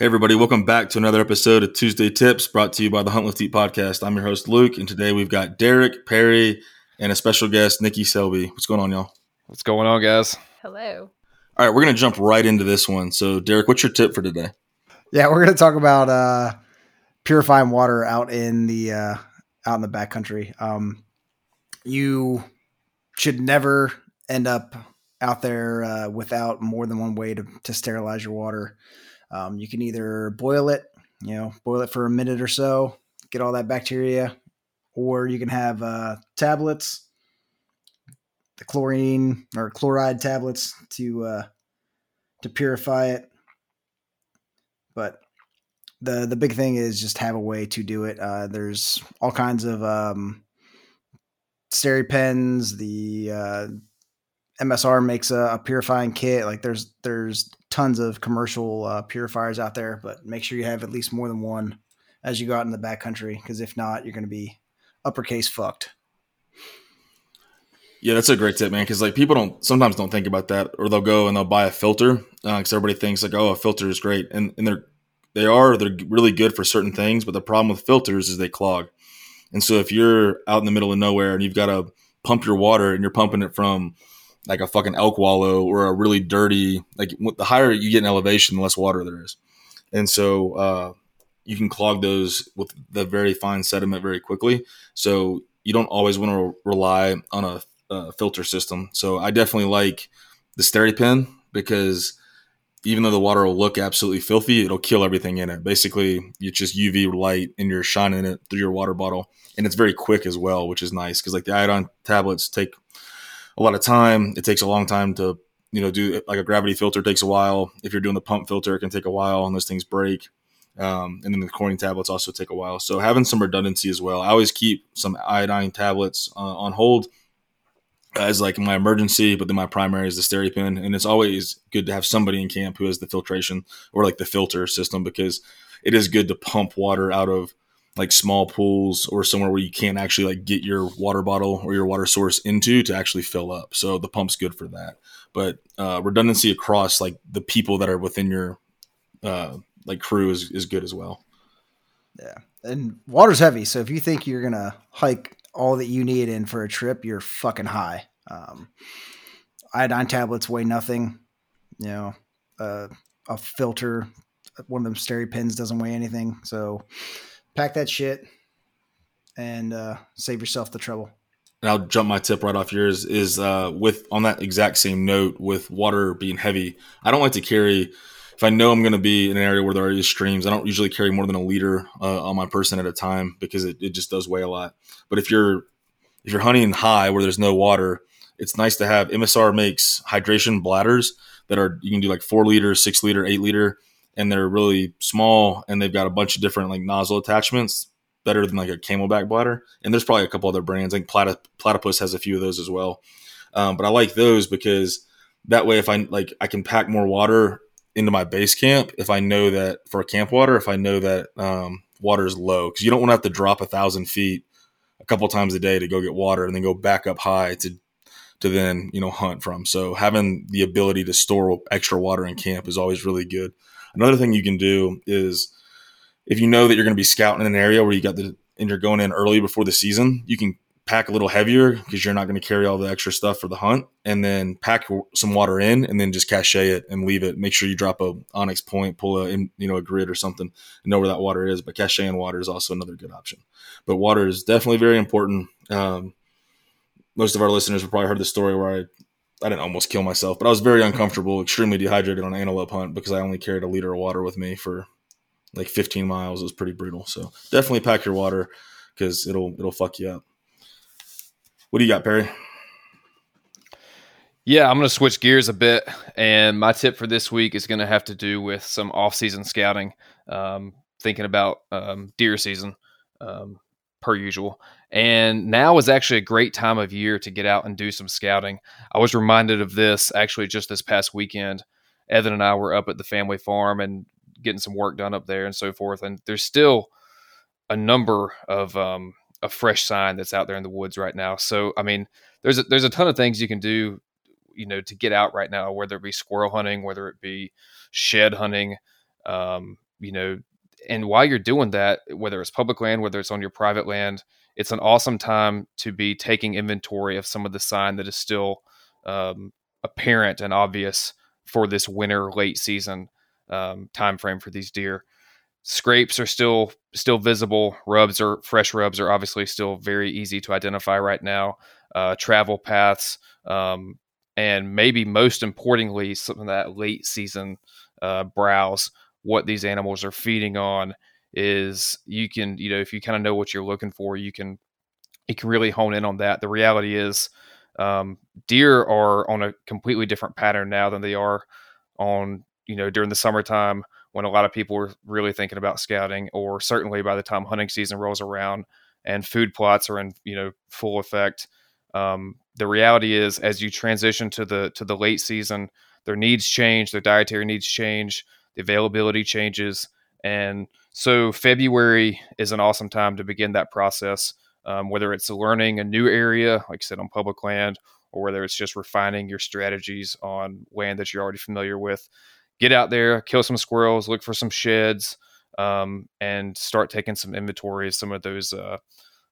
Hey, everybody, welcome back to another episode of Tuesday Tips brought to you by the Hunt Lift Eat podcast. I'm your host, Luke, and today we've got Derick, Perry, and a special guest, Nikki Selby. What's going on, y'all? What's going on, guys? Hello. All right, we're going to jump right into this one. So, Derick, what's your tip for today? Yeah, we're going to talk about uh, purifying water out in the uh, out in the backcountry. Um, you should never end up out there uh, without more than one way to, to sterilize your water. Um, you can either boil it, you know, boil it for a minute or so, get all that bacteria, or you can have uh, tablets, the chlorine or chloride tablets to uh, to purify it. But the the big thing is just have a way to do it. Uh, there's all kinds of um, SteriPens. The uh, MSR makes a, a, purifying kit. Like there's there's tons of commercial uh, purifiers out there, but make sure you have at least more than one as you go out in the backcountry, because if not, you're going to be uppercase fucked. Yeah, that's a great tip, man. Because like people don't sometimes don't think about that, or they'll go and they'll buy a filter because uh, everybody thinks like, oh, a filter is great, and and they're they are they're really good for certain things, but the problem with filters is they clog. And so if you're out in the middle of nowhere and you've got to pump your water and you're pumping it from like a fucking elk wallow or a really dirty like the higher you get in elevation the less water there is. And so uh, you can clog those with the very fine sediment very quickly. So you don't always want to rely on a, a filter system. So i definitely like the SteriPen because even though the water will look absolutely filthy it'll kill everything in it. Basically it's just uv light and you're shining it through your water bottle. And it's very quick as well which is nice because like the iodine tablets take a lot of time. It takes a long time to you know do like a gravity filter takes a while. If you're doing the pump filter, it can take a while, and those things break. Um, and then the chlorine tablets also take a while. So having some redundancy as well. I always keep some iodine tablets uh, on hold as like my emergency, but then my primary is the SteriPen, and it's always good to have somebody in camp who has the filtration or like the filter system because it is good to pump water out of like small pools or somewhere where you can't actually like get your water bottle or your water source into to actually fill up. So the pump's good for that. But uh, redundancy across like the people that are within your uh, like crew is, is good as well. Yeah. And water's heavy. So if you think you're going to hike all that you need in for a trip, you're fucking high. Um, iodine tablets weigh nothing. You know, uh, a filter, one of them SteriPens doesn't weigh anything. So pack that shit and uh, save yourself the trouble. And I'll jump my tip right off yours is uh, with on that exact same note with water being heavy. I don't like to carry if I know I'm going to be in an area where there are streams. I don't usually carry more than a liter uh, on my person at a time because it, it just does weigh a lot. But if you're if you're hunting high where there's no water, it's nice to have MSR makes hydration bladders that are you can do like four liter, six liter, eight liter and they're really small and they've got a bunch of different like nozzle attachments better than like a CamelBak bladder. And there's probably a couple other brands like platypus has a few of those as well. Um, but i like those because that way if i like i can pack more water into my base camp if i know that for camp water if i know that um, water is low. Because you don't want to have to drop a thousand feet a couple times a day to go get water and then go back up high to to then you know hunt from. So having the ability to store extra water in camp is always really good Another thing you can do is if you know that you're going to be scouting in an area where you got the and you're going in early before the season, you can pack a little heavier because you're not going to carry all the extra stuff for the hunt and then pack some water in and then just cache it and leave it. Make sure you drop a onX point pull a you know a grid or something and know where that water is but caching water is also another good option. But water is definitely very important. Um, most of our listeners have probably heard the story where i I didn't almost kill myself, but I was very uncomfortable, extremely dehydrated on an antelope hunt because I only carried a liter of water with me for like 15 miles. It was pretty brutal. So definitely pack your water because it'll it'll fuck you up. What do you got, Perry? Yeah, I'm going to switch gears a bit, and my tip for this week is going to have to do with some off-season scouting. Um, thinking about um, deer season, um, per usual. And now is actually a great time of year to get out and do some scouting. I was reminded of this actually just this past weekend. Evan and I were up at the family farm and getting some work done up there and so forth. And there's still a number of um, a fresh sign that's out there in the woods right now. So I mean, there's a, there's a ton of things you can do, you know, to get out right now, whether it be squirrel hunting, whether it be shed hunting, um, you know, and while you're doing that, whether it's public land, whether it's on your private land, it's an awesome time to be taking inventory of some of the sign that is still um, apparent and obvious for this winter late season um, time frame for these deer. Scrapes are still still visible. Rubs or fresh rubs are obviously still very easy to identify right now. Uh, travel paths, um, and maybe most importantly, some of that late season uh, browse. What these animals are feeding on is you can you know if you kind of know what you're looking for, you can you can really hone in on that. The reality is um, deer are on a completely different pattern now than they are on you know during the summertime when a lot of people were really thinking about scouting, or certainly by the time hunting season rolls around and food plots are in you know full effect. Um, the reality is, as you transition to the to the late season, their needs change, their dietary needs change, the availability changes, and so February is an awesome time to begin that process um, whether it's learning a new area, like I said, on public land, or whether it's just refining your strategies on land that you're already familiar with. Get out there, kill some squirrels, look for some sheds, um, and start taking some inventory of some of those uh,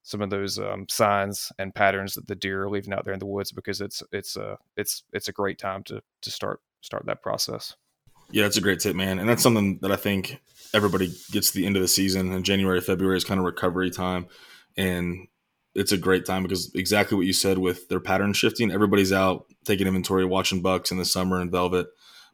some of those um, signs and patterns that the deer are leaving out there in the woods because it's it's a uh, it's it's a great time to to start start that process. Yeah, that's a great tip, man, and that's something that I think everybody gets to the end of the season and January, February is kind of recovery time and it's a great time because exactly what you said with their pattern shifting. Everybody's out taking inventory, watching bucks in the summer and velvet,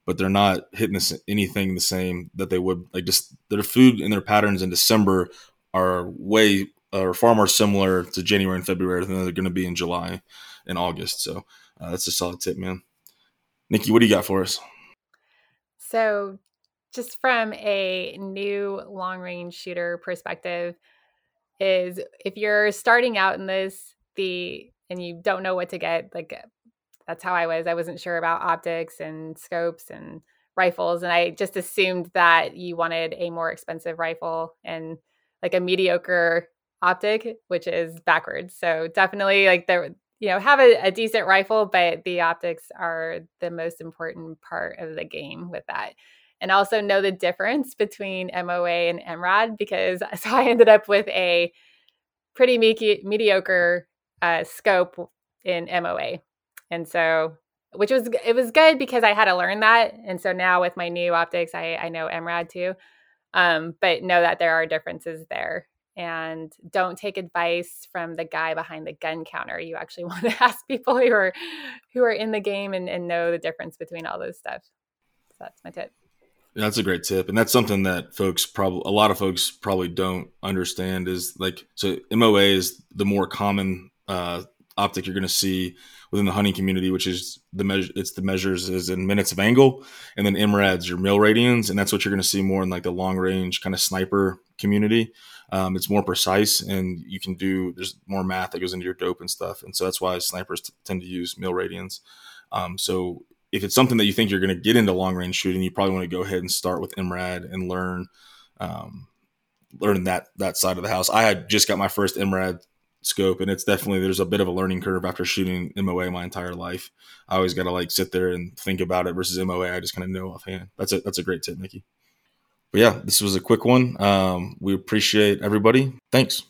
but they're not hitting this, anything the same that they would. Like just their food and their patterns in December are way or far more similar to January and February than they're going to be in July and August. So uh, that's a solid tip, man. Nikki, what do you got for us? So, just from a new long range shooter perspective, is if you're starting out in this the and you don't know what to get like uh, that's how I was. I wasn't sure about optics and scopes and rifles and I just assumed that you wanted a more expensive rifle and like a mediocre optic, which is backwards. So definitely like the you know have a, a decent rifle, but the optics are the most important part of the game with that and also know the difference between MOA and MRAD because so I ended up with a pretty me- mediocre uh, scope in MOA. And so which was it was good because I had to learn that. And so now with my new optics, I, I know MRAD too. Um, but know that there are differences there. And don't take advice from the guy behind the gun counter. You actually want to ask people who are who are in the game and, and know the difference between all those stuff. So that's my tip. That's a great tip, and that's something that folks probably a lot of folks probably don't understand is like so MOA is the more common uh, optic you're going to see within the hunting community, which is the measure. It's the measures is in minutes of angle, and then MRAD's your mil radians, and that's what you're going to see more in like the long range kind of sniper community. Um, it's more precise, and you can do there's more math that goes into your dope and stuff, and so that's why snipers t- tend to use mil radians. Um, so if it's something that you think you're going to get into long range shooting, you probably want to go ahead and start with MRAD and learn um, learn that that side of the house. I had just got my first MRAD scope, and it's definitely there's a bit of a learning curve after shooting MOA my entire life. I always got to like sit there and think about it versus MOA. I just kind of know offhand. That's a that's a great tip, Nikki. But yeah, this was a quick one. Um, we appreciate everybody. Thanks.